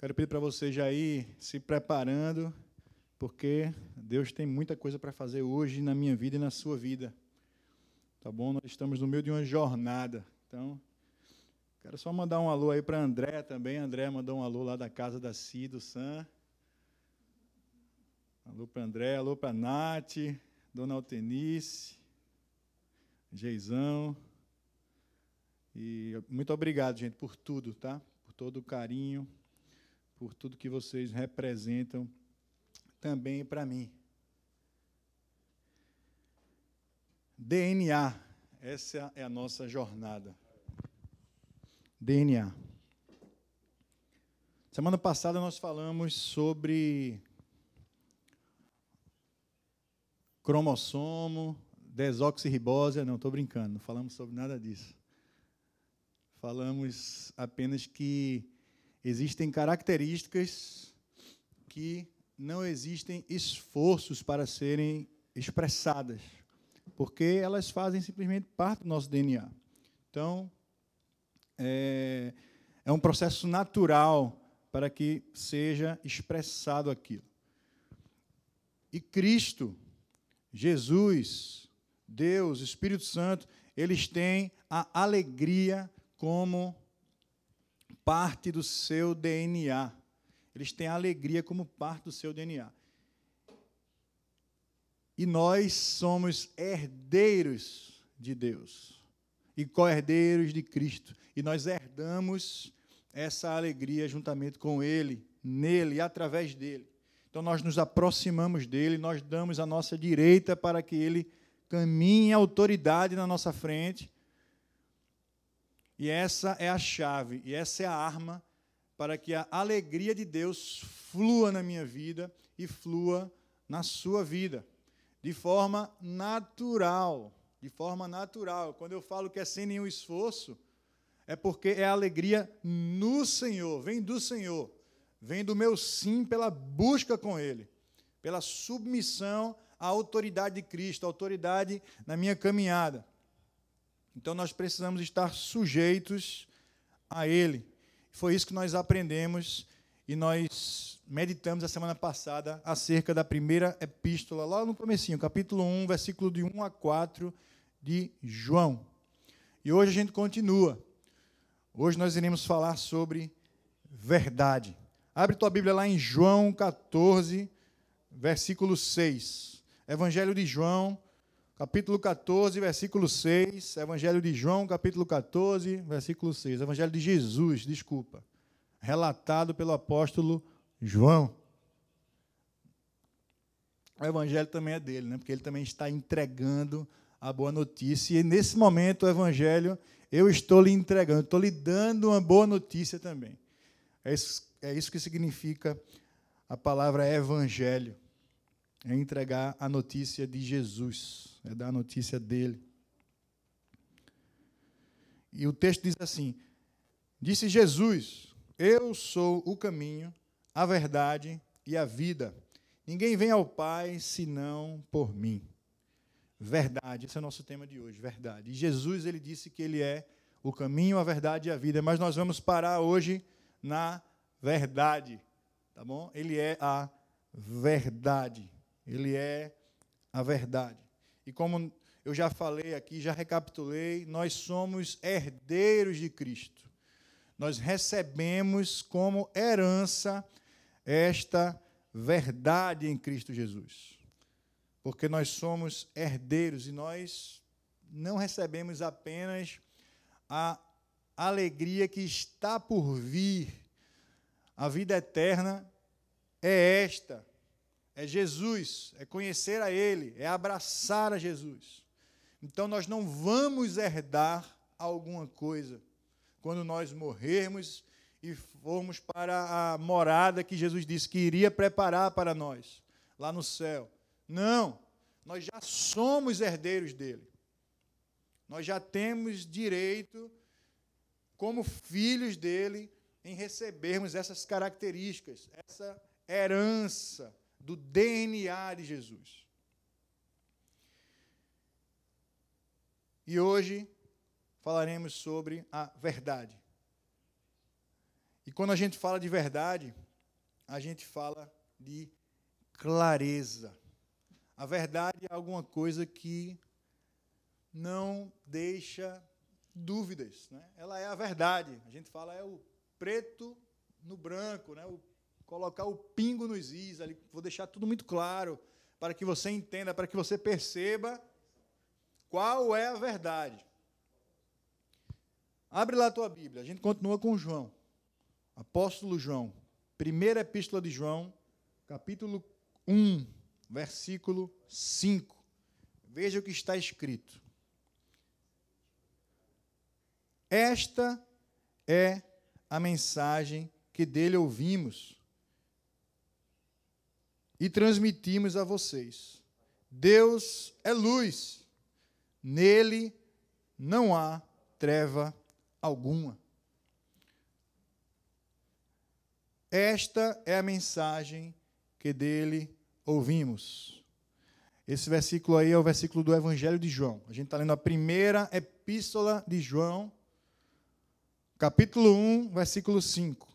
Quero pedir para você já ir se preparando, porque Deus tem muita coisa para fazer hoje na minha vida e na sua vida. Tá bom? Nós estamos no meio de uma jornada. Então, quero só mandar um alô aí para André também. André mandou um alô lá da casa da Ci, do Sam. Alô para André, alô para Nath, Dona Altenice, Geizão. E muito obrigado, gente, por tudo, tá? Por todo o carinho, por tudo que vocês representam também para mim. DNA, essa é a nossa jornada. DNA. Semana passada nós falamos sobre cromossomo, desoxirribose, não estou brincando, não falamos sobre nada disso. Falamos apenas que existem características que não existem esforços para serem expressadas, porque elas fazem simplesmente parte do nosso DNA. Então, é, é um processo natural para que seja expressado aquilo. E Cristo, Jesus, Deus, Espírito Santo, eles têm a alegria como parte do seu DNA. Eles têm a alegria como parte do seu DNA. E nós somos herdeiros de Deus e co-herdeiros de Cristo. E nós herdamos essa alegria juntamente com Ele, nele e através dele. Então nós nos aproximamos dele, nós damos a nossa direita para que ele caminhe autoridade na nossa frente e essa é a chave, e essa é a arma para que a alegria de Deus flua na minha vida e flua na sua vida, de forma natural. De forma natural. Quando eu falo que é sem nenhum esforço, é porque é alegria no Senhor, vem do Senhor, vem do meu sim pela busca com Ele, pela submissão à autoridade de Cristo, à autoridade na minha caminhada. Então nós precisamos estar sujeitos a Ele. Foi isso que nós aprendemos e nós meditamos a semana passada acerca da primeira epístola, lá no comecinho, capítulo 1, versículo de 1 a 4 de João. E hoje a gente continua. Hoje nós iremos falar sobre verdade. Abre tua Bíblia lá em João 14, versículo 6. Evangelho de João, capítulo 14, versículo 6, Evangelho de João, capítulo 14, versículo 6, Evangelho de Jesus, desculpa, relatado pelo apóstolo João. O evangelho também é dele, né? porque ele também está entregando a boa notícia. E nesse momento, o evangelho, eu estou lhe entregando, estou lhe dando uma boa notícia também. É isso, é isso que significa a palavra evangelho é entregar a notícia de Jesus, é dar a notícia dele. E o texto diz assim: Disse Jesus: Eu sou o caminho, a verdade e a vida. Ninguém vem ao Pai senão por mim. Verdade, esse é o nosso tema de hoje, verdade. E Jesus ele disse que ele é o caminho, a verdade e a vida, mas nós vamos parar hoje na verdade, tá bom? Ele é a verdade. Ele é a verdade. E como eu já falei aqui, já recapitulei, nós somos herdeiros de Cristo. Nós recebemos como herança esta verdade em Cristo Jesus. Porque nós somos herdeiros e nós não recebemos apenas a alegria que está por vir. A vida eterna é esta é Jesus, é conhecer a Ele, é abraçar a Jesus. Então nós não vamos herdar alguma coisa quando nós morrermos e formos para a morada que Jesus disse que iria preparar para nós, lá no céu. Não, nós já somos herdeiros dele. Nós já temos direito, como filhos dele, em recebermos essas características, essa herança do DNA de Jesus. E hoje falaremos sobre a verdade. E quando a gente fala de verdade, a gente fala de clareza. A verdade é alguma coisa que não deixa dúvidas. Né? Ela é a verdade. A gente fala é o preto no branco, né? o, colocar o pingo nos is, ali, vou deixar tudo muito claro para que você entenda, para que você perceba qual é a verdade. Abre lá a tua Bíblia, a gente continua com João, apóstolo João, primeira epístola de João, capítulo 1, versículo 5. Veja o que está escrito. Esta é a mensagem que dele ouvimos e transmitimos a vocês. Deus é luz, nele não há treva alguma. Esta é a mensagem que dele ouvimos. Esse versículo aí é o versículo do Evangelho de João. A gente está lendo a primeira epístola de João, capítulo 1, versículo 5.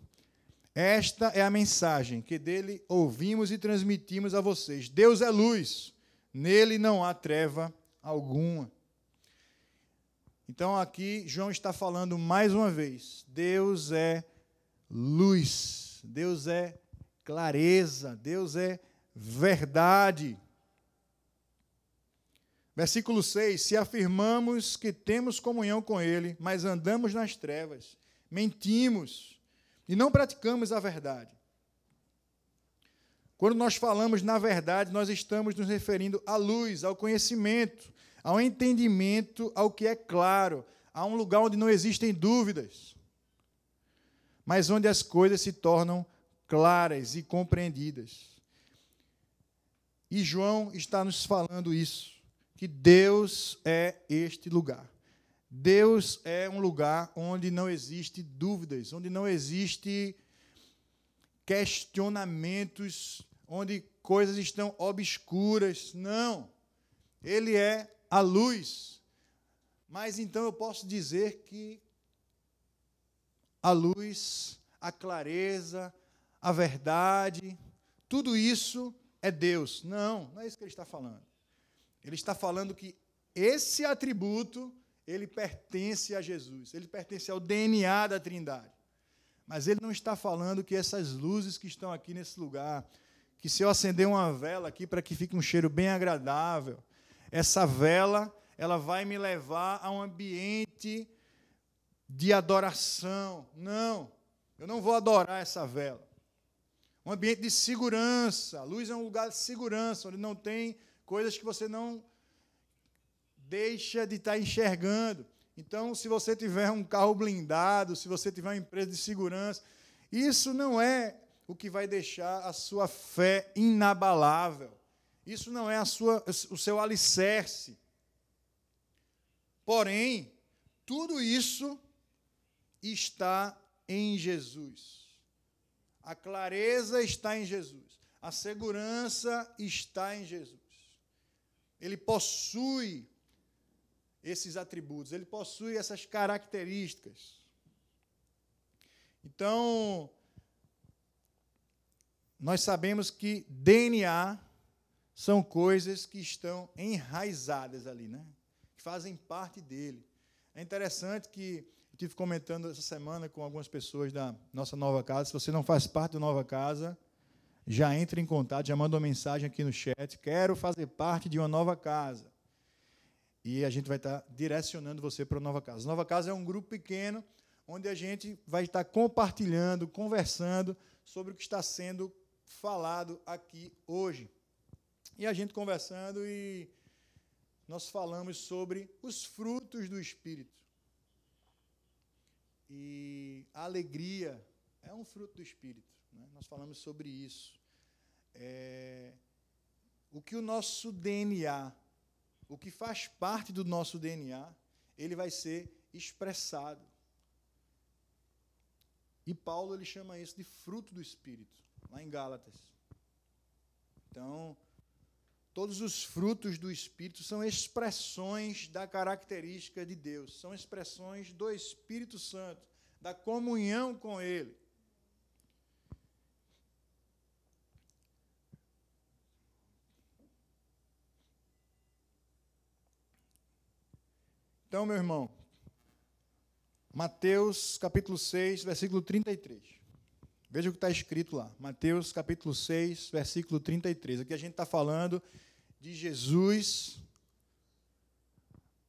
Esta é a mensagem que dele ouvimos e transmitimos a vocês. Deus é luz, nele não há treva alguma. Então aqui João está falando mais uma vez: Deus é luz, Deus é clareza, Deus é verdade. Versículo 6: Se afirmamos que temos comunhão com Ele, mas andamos nas trevas, mentimos e não praticamos a verdade. Quando nós falamos na verdade, nós estamos nos referindo à luz, ao conhecimento, ao entendimento, ao que é claro, a um lugar onde não existem dúvidas, mas onde as coisas se tornam claras e compreendidas. E João está nos falando isso que Deus é este lugar. Deus é um lugar onde não existe dúvidas, onde não existe questionamentos, onde coisas estão obscuras. Não. Ele é a luz. Mas então eu posso dizer que a luz, a clareza, a verdade, tudo isso é Deus. Não, não é isso que ele está falando. Ele está falando que esse atributo, ele pertence a Jesus, ele pertence ao DNA da Trindade. Mas ele não está falando que essas luzes que estão aqui nesse lugar, que se eu acender uma vela aqui para que fique um cheiro bem agradável, essa vela, ela vai me levar a um ambiente de adoração. Não, eu não vou adorar essa vela. Um ambiente de segurança. A luz é um lugar de segurança, onde não tem coisas que você não deixa de estar enxergando. Então, se você tiver um carro blindado, se você tiver uma empresa de segurança, isso não é o que vai deixar a sua fé inabalável. Isso não é a sua, o seu alicerce. Porém, tudo isso está em Jesus. A clareza está em Jesus. A segurança está em Jesus. Ele possui esses atributos, ele possui essas características. Então, nós sabemos que DNA são coisas que estão enraizadas ali, né? que fazem parte dele. É interessante que eu estive comentando essa semana com algumas pessoas da nossa nova casa. Se você não faz parte da nova casa, já entre em contato, já manda uma mensagem aqui no chat. Quero fazer parte de uma nova casa. E a gente vai estar direcionando você para a nova casa. Nova casa é um grupo pequeno onde a gente vai estar compartilhando, conversando sobre o que está sendo falado aqui hoje. E a gente conversando e nós falamos sobre os frutos do Espírito. E a alegria é um fruto do Espírito. Né? Nós falamos sobre isso. É, o que o nosso DNA, o que faz parte do nosso DNA, ele vai ser expressado. E Paulo ele chama isso de fruto do Espírito, lá em Gálatas. Então, todos os frutos do Espírito são expressões da característica de Deus, são expressões do Espírito Santo, da comunhão com Ele. Então, meu irmão, Mateus capítulo 6, versículo 33. Veja o que está escrito lá. Mateus capítulo 6, versículo 33. Aqui a gente está falando de Jesus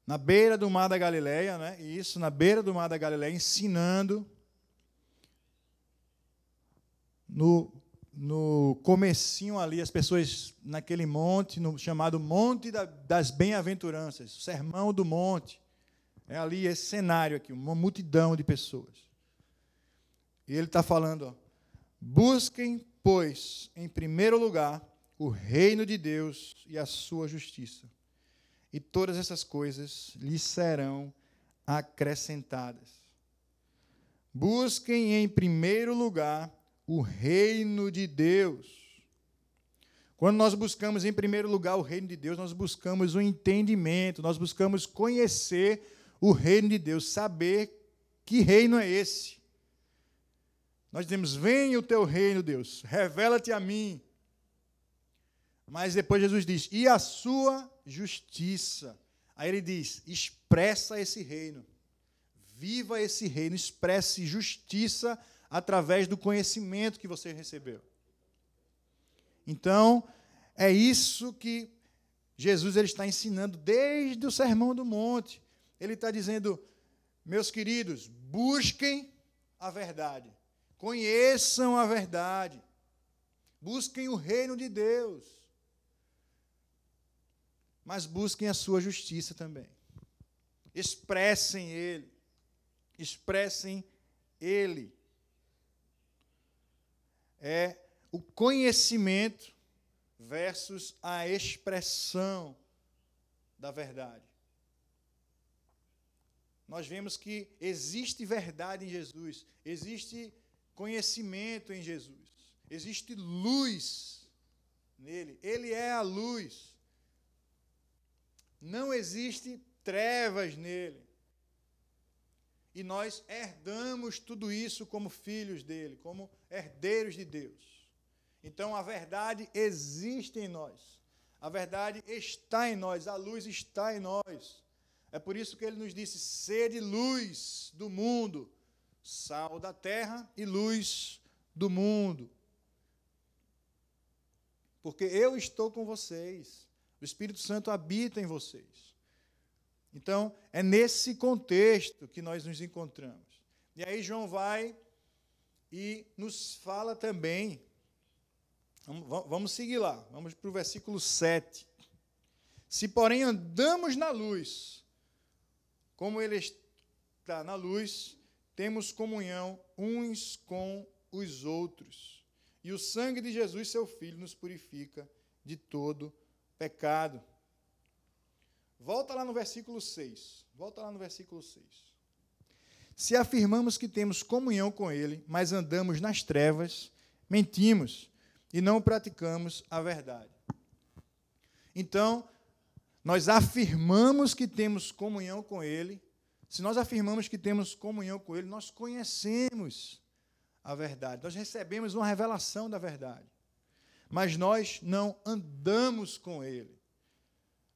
na beira do mar da Galileia, né? Isso, na beira do mar da Galileia, ensinando no, no comecinho ali, as pessoas naquele monte, no, chamado Monte da, das Bem-aventuranças, Sermão do Monte. É ali esse cenário aqui, uma multidão de pessoas. E ele está falando, ó, busquem, pois, em primeiro lugar, o reino de Deus e a sua justiça. E todas essas coisas lhes serão acrescentadas. Busquem em primeiro lugar o reino de Deus. Quando nós buscamos em primeiro lugar o reino de Deus, nós buscamos o entendimento, nós buscamos conhecer o reino de Deus, saber que reino é esse. Nós dizemos: Venha o teu reino, Deus, revela-te a mim. Mas depois Jesus diz: E a sua justiça. Aí ele diz: expressa esse reino. Viva esse reino, expresse justiça através do conhecimento que você recebeu. Então, é isso que Jesus ele está ensinando desde o Sermão do Monte. Ele está dizendo, meus queridos, busquem a verdade, conheçam a verdade, busquem o reino de Deus, mas busquem a sua justiça também. Expressem Ele, expressem Ele. É o conhecimento versus a expressão da verdade nós vemos que existe verdade em Jesus, existe conhecimento em Jesus, existe luz nele, ele é a luz. Não existe trevas nele. E nós herdamos tudo isso como filhos dele, como herdeiros de Deus. Então a verdade existe em nós. A verdade está em nós, a luz está em nós. É por isso que ele nos disse: sede luz do mundo, sal da terra e luz do mundo. Porque eu estou com vocês, o Espírito Santo habita em vocês. Então, é nesse contexto que nós nos encontramos. E aí, João vai e nos fala também. Vamos seguir lá, vamos para o versículo 7. Se, porém, andamos na luz, como ele está na luz, temos comunhão uns com os outros. E o sangue de Jesus, seu Filho, nos purifica de todo pecado. Volta lá no versículo 6. Volta lá no versículo 6. Se afirmamos que temos comunhão com Ele, mas andamos nas trevas, mentimos e não praticamos a verdade. Então, nós afirmamos que temos comunhão com Ele, se nós afirmamos que temos comunhão com Ele, nós conhecemos a verdade, nós recebemos uma revelação da verdade, mas nós não andamos com Ele,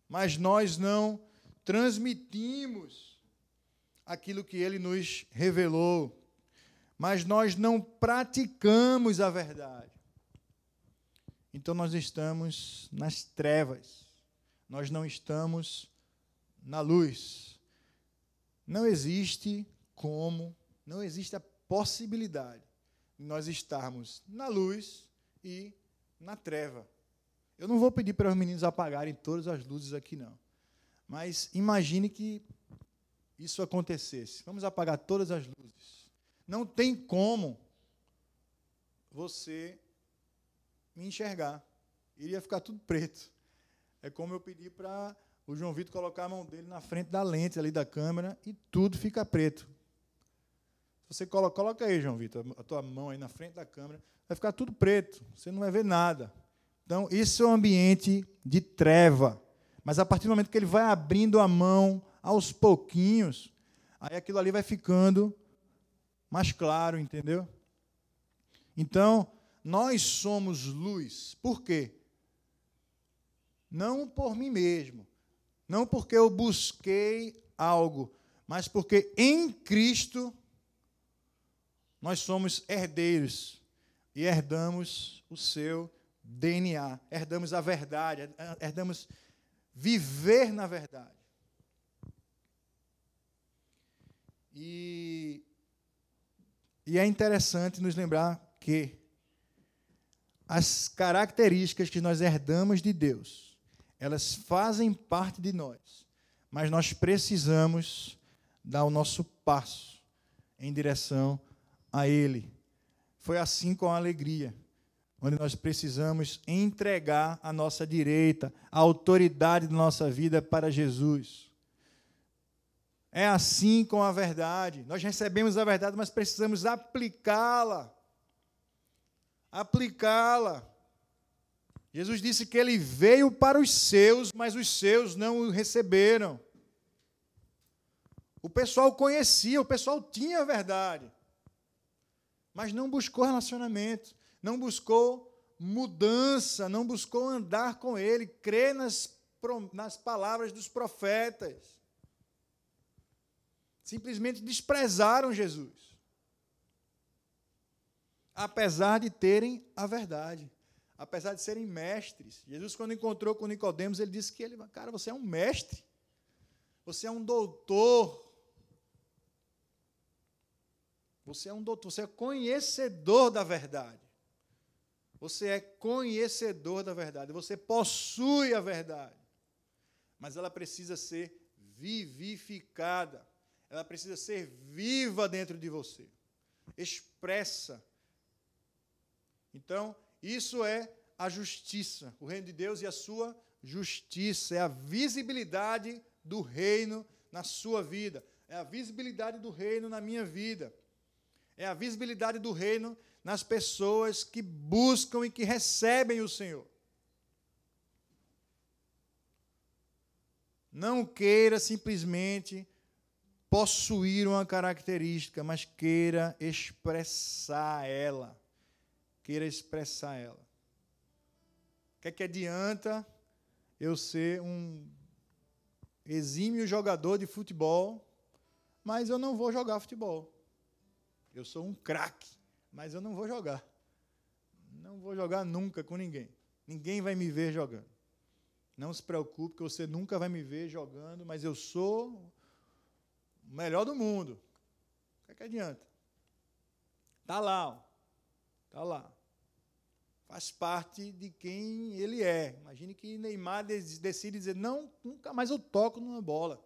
mas nós não transmitimos aquilo que Ele nos revelou, mas nós não praticamos a verdade. Então nós estamos nas trevas nós não estamos na luz. Não existe como, não existe a possibilidade de nós estarmos na luz e na treva. Eu não vou pedir para os meninos apagarem todas as luzes aqui, não. Mas imagine que isso acontecesse. Vamos apagar todas as luzes. Não tem como você me enxergar. Iria ficar tudo preto. É como eu pedi para o João Vitor colocar a mão dele na frente da lente ali da câmera e tudo fica preto. Você coloca, coloca aí, João Vitor, a tua mão aí na frente da câmera, vai ficar tudo preto, você não vai ver nada. Então, isso é um ambiente de treva. Mas a partir do momento que ele vai abrindo a mão aos pouquinhos, aí aquilo ali vai ficando mais claro, entendeu? Então, nós somos luz. Por quê? Não por mim mesmo, não porque eu busquei algo, mas porque em Cristo nós somos herdeiros e herdamos o seu DNA, herdamos a verdade, herdamos viver na verdade. E, e é interessante nos lembrar que as características que nós herdamos de Deus, elas fazem parte de nós, mas nós precisamos dar o nosso passo em direção a Ele. Foi assim com a alegria, onde nós precisamos entregar a nossa direita, a autoridade da nossa vida para Jesus. É assim com a verdade. Nós recebemos a verdade, mas precisamos aplicá-la. Aplicá-la. Jesus disse que ele veio para os seus, mas os seus não o receberam. O pessoal conhecia, o pessoal tinha a verdade mas não buscou relacionamento, não buscou mudança, não buscou andar com Ele, crer nas, nas palavras dos profetas. Simplesmente desprezaram Jesus. Apesar de terem a verdade, apesar de serem mestres. Jesus, quando encontrou com Nicodemos, ele disse que ele, cara, você é um mestre, você é um doutor, você é um doutor, você é conhecedor da verdade. Você é conhecedor da verdade, você possui a verdade. Mas ela precisa ser vivificada. Ela precisa ser viva dentro de você. Expressa. Então, isso é a justiça, o reino de Deus e a sua justiça, é a visibilidade do reino na sua vida, é a visibilidade do reino na minha vida é a visibilidade do reino nas pessoas que buscam e que recebem o Senhor. Não queira simplesmente possuir uma característica, mas queira expressar ela. Queira expressar ela. O que é que adianta eu ser um exímio jogador de futebol, mas eu não vou jogar futebol? Eu sou um craque, mas eu não vou jogar. Não vou jogar nunca com ninguém. Ninguém vai me ver jogando. Não se preocupe, que você nunca vai me ver jogando, mas eu sou o melhor do mundo. O que, é que adianta? Está lá, está lá. Faz parte de quem ele é. Imagine que Neymar decide dizer: não, nunca mais eu toco numa bola.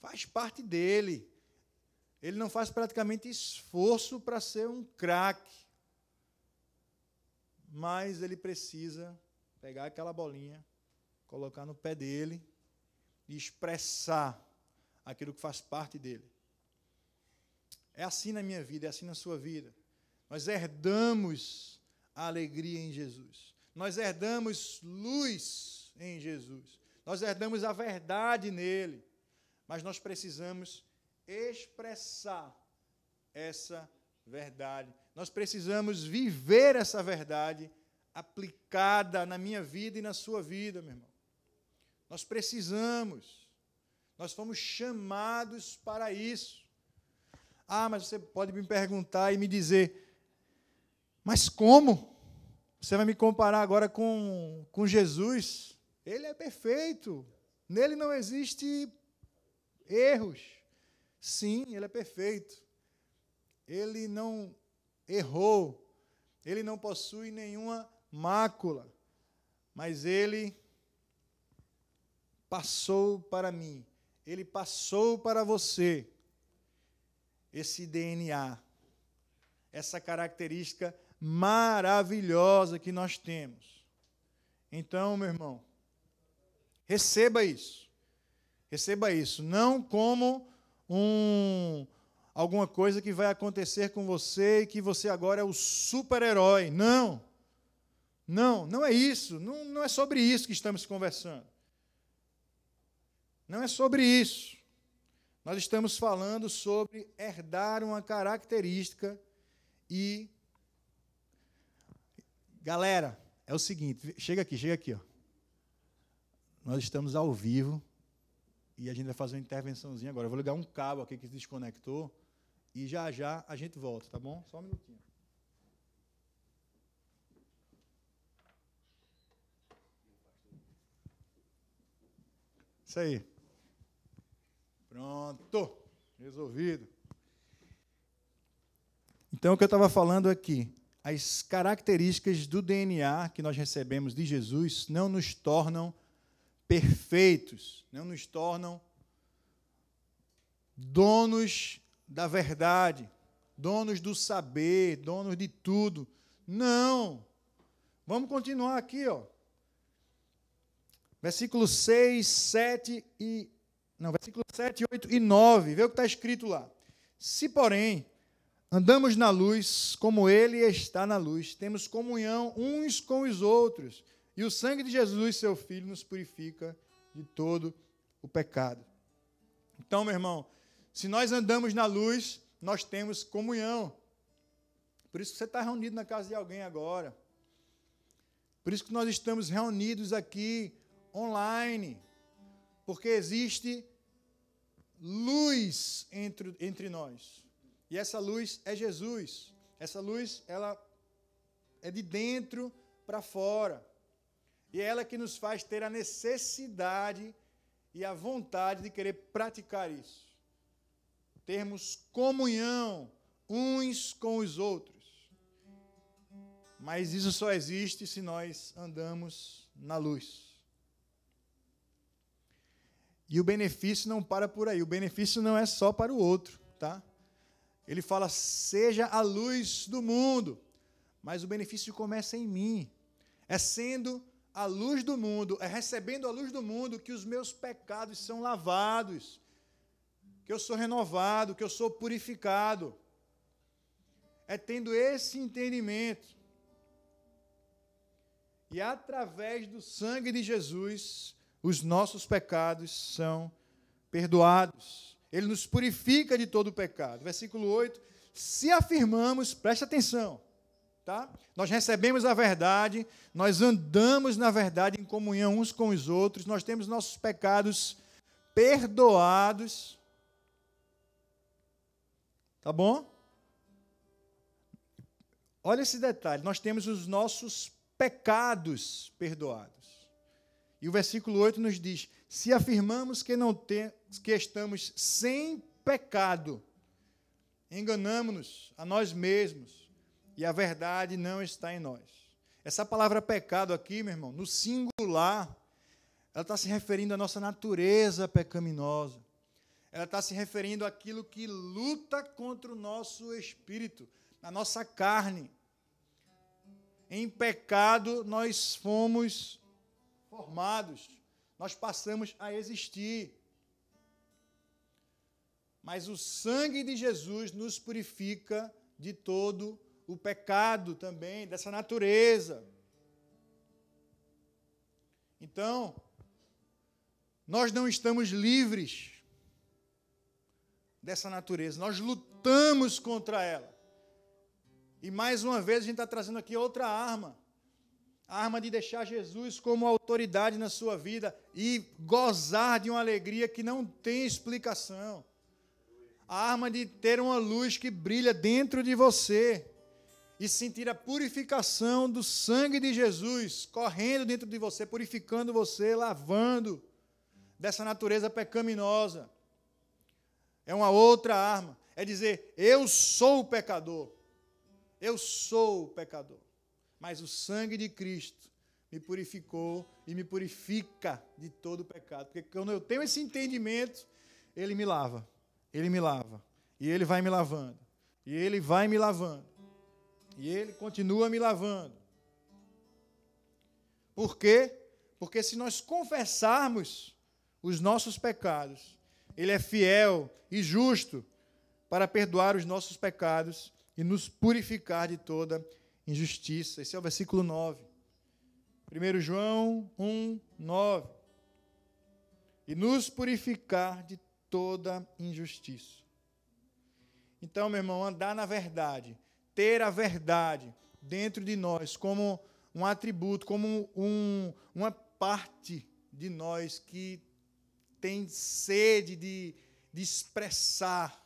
Faz parte dele. Ele não faz praticamente esforço para ser um craque. Mas ele precisa pegar aquela bolinha, colocar no pé dele e expressar aquilo que faz parte dele. É assim na minha vida, é assim na sua vida. Nós herdamos a alegria em Jesus. Nós herdamos luz em Jesus. Nós herdamos a verdade nele. Mas nós precisamos expressar essa verdade. Nós precisamos viver essa verdade aplicada na minha vida e na sua vida, meu irmão. Nós precisamos. Nós fomos chamados para isso. Ah, mas você pode me perguntar e me dizer, mas como? Você vai me comparar agora com, com Jesus? Ele é perfeito. Nele não existe erros. Sim, ele é perfeito. Ele não errou. Ele não possui nenhuma mácula. Mas ele passou para mim. Ele passou para você esse DNA, essa característica maravilhosa que nós temos. Então, meu irmão, receba isso. Receba isso, não como um alguma coisa que vai acontecer com você e que você agora é o super-herói. Não. Não, não é isso. Não, não é sobre isso que estamos conversando. Não é sobre isso. Nós estamos falando sobre herdar uma característica e. Galera, é o seguinte, chega aqui, chega aqui. Ó. Nós estamos ao vivo E a gente vai fazer uma intervençãozinha agora. Eu vou ligar um cabo aqui que se desconectou. E já já a gente volta, tá bom? Só um minutinho. Isso aí. Pronto. Resolvido. Então, o que eu estava falando aqui, as características do DNA que nós recebemos de Jesus não nos tornam perfeitos, não nos tornam donos da verdade, donos do saber, donos de tudo. Não. Vamos continuar aqui, ó. Versículo 6, 7 e. Não, versículo 7, 8 e 9. Vê o que está escrito lá. Se, porém, andamos na luz, como Ele está na luz, temos comunhão uns com os outros, e o sangue de Jesus, seu Filho, nos purifica de todo o pecado. Então, meu irmão, se nós andamos na luz, nós temos comunhão. Por isso que você está reunido na casa de alguém agora. Por isso que nós estamos reunidos aqui online. Porque existe luz entre, entre nós. E essa luz é Jesus. Essa luz, ela é de dentro para fora. E é ela que nos faz ter a necessidade e a vontade de querer praticar isso. Termos comunhão uns com os outros. Mas isso só existe se nós andamos na luz. E o benefício não para por aí. O benefício não é só para o outro, tá? Ele fala: "Seja a luz do mundo". Mas o benefício começa em mim. É sendo a luz do mundo, é recebendo a luz do mundo que os meus pecados são lavados, que eu sou renovado, que eu sou purificado. É tendo esse entendimento. E através do sangue de Jesus, os nossos pecados são perdoados. Ele nos purifica de todo o pecado. Versículo 8: Se afirmamos, preste atenção, tá? Nós recebemos a verdade, nós andamos na verdade em comunhão uns com os outros, nós temos nossos pecados perdoados. Tá bom? Olha esse detalhe, nós temos os nossos pecados perdoados. E o versículo 8 nos diz: se afirmamos que não tem, que estamos sem pecado, enganamos-nos a nós mesmos e a verdade não está em nós. Essa palavra pecado aqui, meu irmão, no singular, ela está se referindo à nossa natureza pecaminosa. Ela está se referindo àquilo que luta contra o nosso espírito, a nossa carne. Em pecado, nós fomos formados, nós passamos a existir. Mas o sangue de Jesus nos purifica de todo o pecado também, dessa natureza. Então, nós não estamos livres dessa natureza, nós lutamos contra ela. E mais uma vez a gente está trazendo aqui outra arma a arma de deixar Jesus como autoridade na sua vida e gozar de uma alegria que não tem explicação. A arma de ter uma luz que brilha dentro de você e sentir a purificação do sangue de Jesus correndo dentro de você, purificando você, lavando dessa natureza pecaminosa. É uma outra arma. É dizer, eu sou o pecador. Eu sou o pecador mas o sangue de Cristo me purificou e me purifica de todo o pecado. Porque quando eu tenho esse entendimento, ele me lava, ele me lava, e ele vai me lavando, e ele vai me lavando, e ele continua me lavando. Por quê? Porque se nós confessarmos os nossos pecados, ele é fiel e justo para perdoar os nossos pecados e nos purificar de toda injustiça. Esse é o versículo 9. 1 João 1, 9. E nos purificar de toda injustiça. Então, meu irmão, andar na verdade, ter a verdade dentro de nós como um atributo, como um, uma parte de nós que tem sede de, de expressar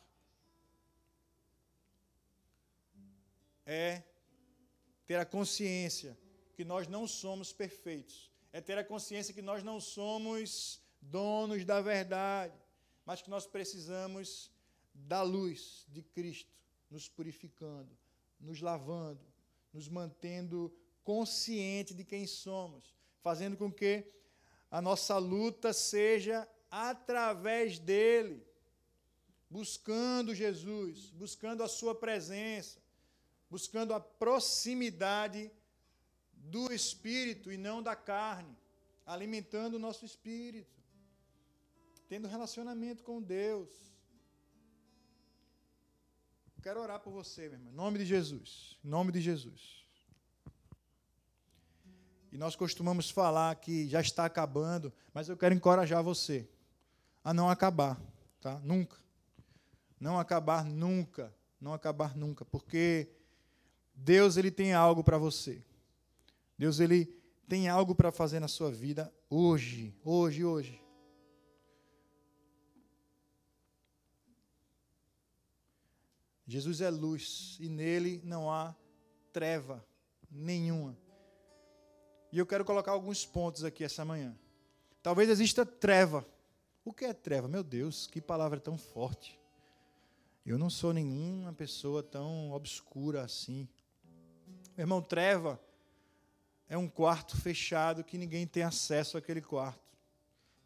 é ter a consciência que nós não somos perfeitos, é ter a consciência que nós não somos donos da verdade, mas que nós precisamos da luz de Cristo, nos purificando, nos lavando, nos mantendo consciente de quem somos, fazendo com que a nossa luta seja através dele, buscando Jesus, buscando a sua presença, buscando a proximidade do espírito e não da carne, alimentando o nosso espírito, tendo relacionamento com Deus. Quero orar por você, meu irmão, em nome de Jesus, em nome de Jesus. E nós costumamos falar que já está acabando, mas eu quero encorajar você a não acabar, tá? Nunca. Não acabar nunca, não acabar nunca, porque Deus ele tem algo para você. Deus ele tem algo para fazer na sua vida hoje, hoje, hoje. Jesus é luz e nele não há treva nenhuma. E eu quero colocar alguns pontos aqui essa manhã. Talvez exista treva. O que é treva? Meu Deus, que palavra tão forte. Eu não sou nenhuma pessoa tão obscura assim. Meu irmão, treva é um quarto fechado que ninguém tem acesso àquele quarto.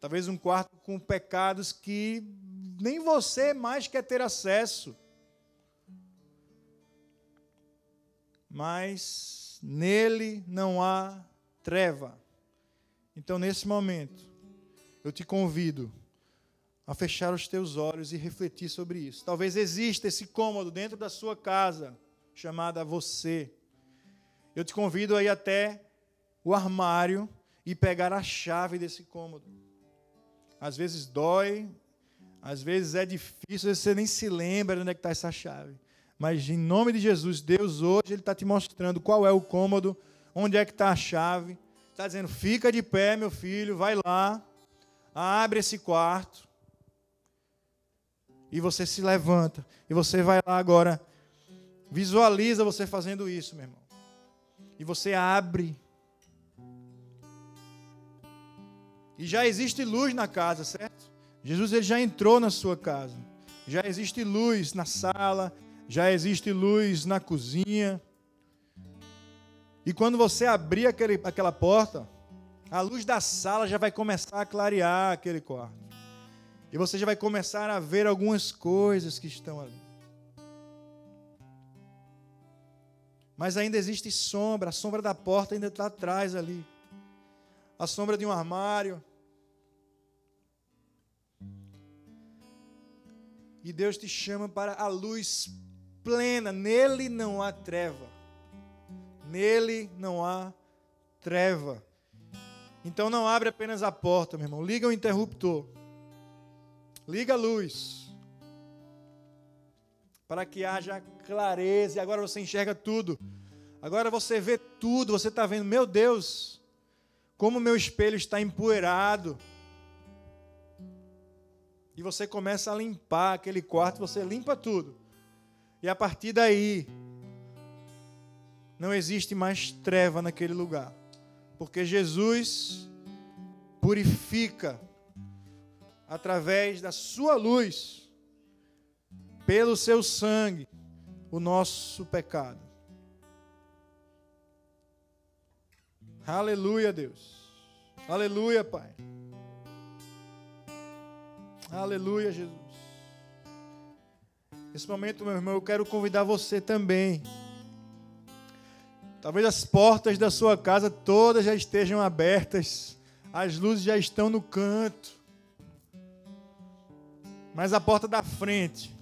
Talvez um quarto com pecados que nem você mais quer ter acesso. Mas nele não há treva. Então, nesse momento, eu te convido a fechar os teus olhos e refletir sobre isso. Talvez exista esse cômodo dentro da sua casa, chamada você. Eu te convido a ir até o armário e pegar a chave desse cômodo. Às vezes dói, às vezes é difícil, às vezes você nem se lembra de onde é está essa chave. Mas em nome de Jesus, Deus hoje Ele está te mostrando qual é o cômodo Onde é que está a chave? Está dizendo: fica de pé, meu filho, vai lá, abre esse quarto. E você se levanta. E você vai lá agora. Visualiza você fazendo isso, meu irmão. E você abre. E já existe luz na casa, certo? Jesus ele já entrou na sua casa. Já existe luz na sala, já existe luz na cozinha. E quando você abrir aquele, aquela porta, a luz da sala já vai começar a clarear aquele quarto. E você já vai começar a ver algumas coisas que estão ali. Mas ainda existe sombra, a sombra da porta ainda está atrás ali. A sombra de um armário. E Deus te chama para a luz plena, nele não há treva. Nele não há treva. Então não abre apenas a porta, meu irmão. Liga o interruptor. Liga a luz. Para que haja clareza. E agora você enxerga tudo. Agora você vê tudo. Você está vendo, meu Deus, como meu espelho está empoeirado. E você começa a limpar aquele quarto, você limpa tudo. E a partir daí, não existe mais treva naquele lugar. Porque Jesus purifica através da sua luz, pelo seu sangue, o nosso pecado. Aleluia, Deus. Aleluia, Pai. Aleluia, Jesus. Nesse momento, meu irmão, eu quero convidar você também Talvez as portas da sua casa todas já estejam abertas, as luzes já estão no canto. Mas a porta da frente,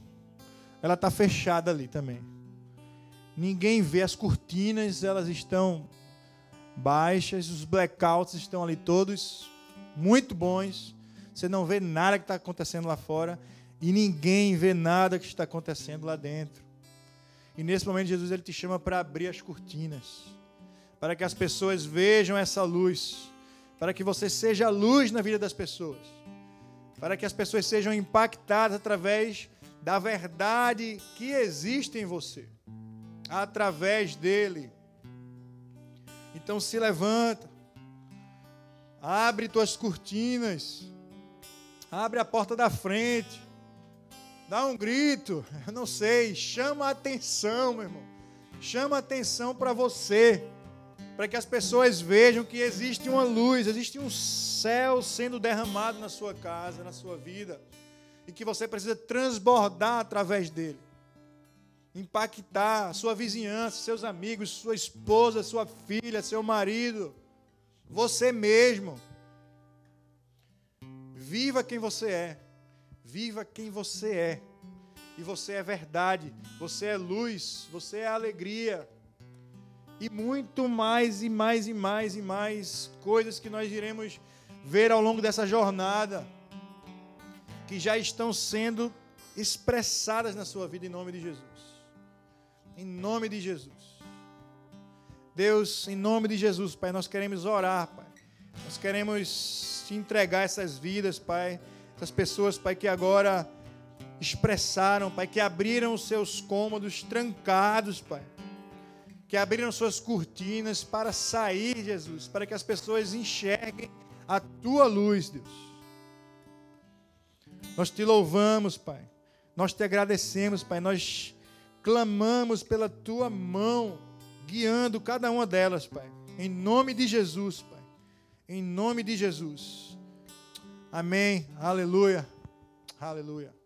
ela está fechada ali também. Ninguém vê as cortinas, elas estão baixas, os blackouts estão ali todos muito bons. Você não vê nada que está acontecendo lá fora e ninguém vê nada que está acontecendo lá dentro. E nesse momento Jesus ele te chama para abrir as cortinas, para que as pessoas vejam essa luz, para que você seja a luz na vida das pessoas. para que as pessoas sejam impactadas através da verdade que existe em você, através dele. Então se levanta, abre tuas cortinas, abre a porta da frente, dá um grito, eu não sei, chama a atenção, meu irmão, chama a atenção para você para que as pessoas vejam que existe uma luz, existe um céu sendo derramado na sua casa, na sua vida, e que você precisa transbordar através dele. Impactar a sua vizinhança, seus amigos, sua esposa, sua filha, seu marido, você mesmo. Viva quem você é. Viva quem você é. E você é verdade, você é luz, você é alegria e muito mais e mais e mais e mais coisas que nós iremos ver ao longo dessa jornada que já estão sendo expressadas na sua vida em nome de Jesus. Em nome de Jesus. Deus, em nome de Jesus, Pai, nós queremos orar, Pai. Nós queremos te entregar essas vidas, Pai. Essas pessoas, Pai, que agora expressaram, Pai, que abriram os seus cômodos trancados, Pai que abriram suas cortinas para sair, Jesus, para que as pessoas enxerguem a tua luz, Deus. Nós te louvamos, Pai. Nós te agradecemos, Pai. Nós clamamos pela tua mão, guiando cada uma delas, Pai. Em nome de Jesus, Pai. Em nome de Jesus. Amém. Aleluia. Aleluia.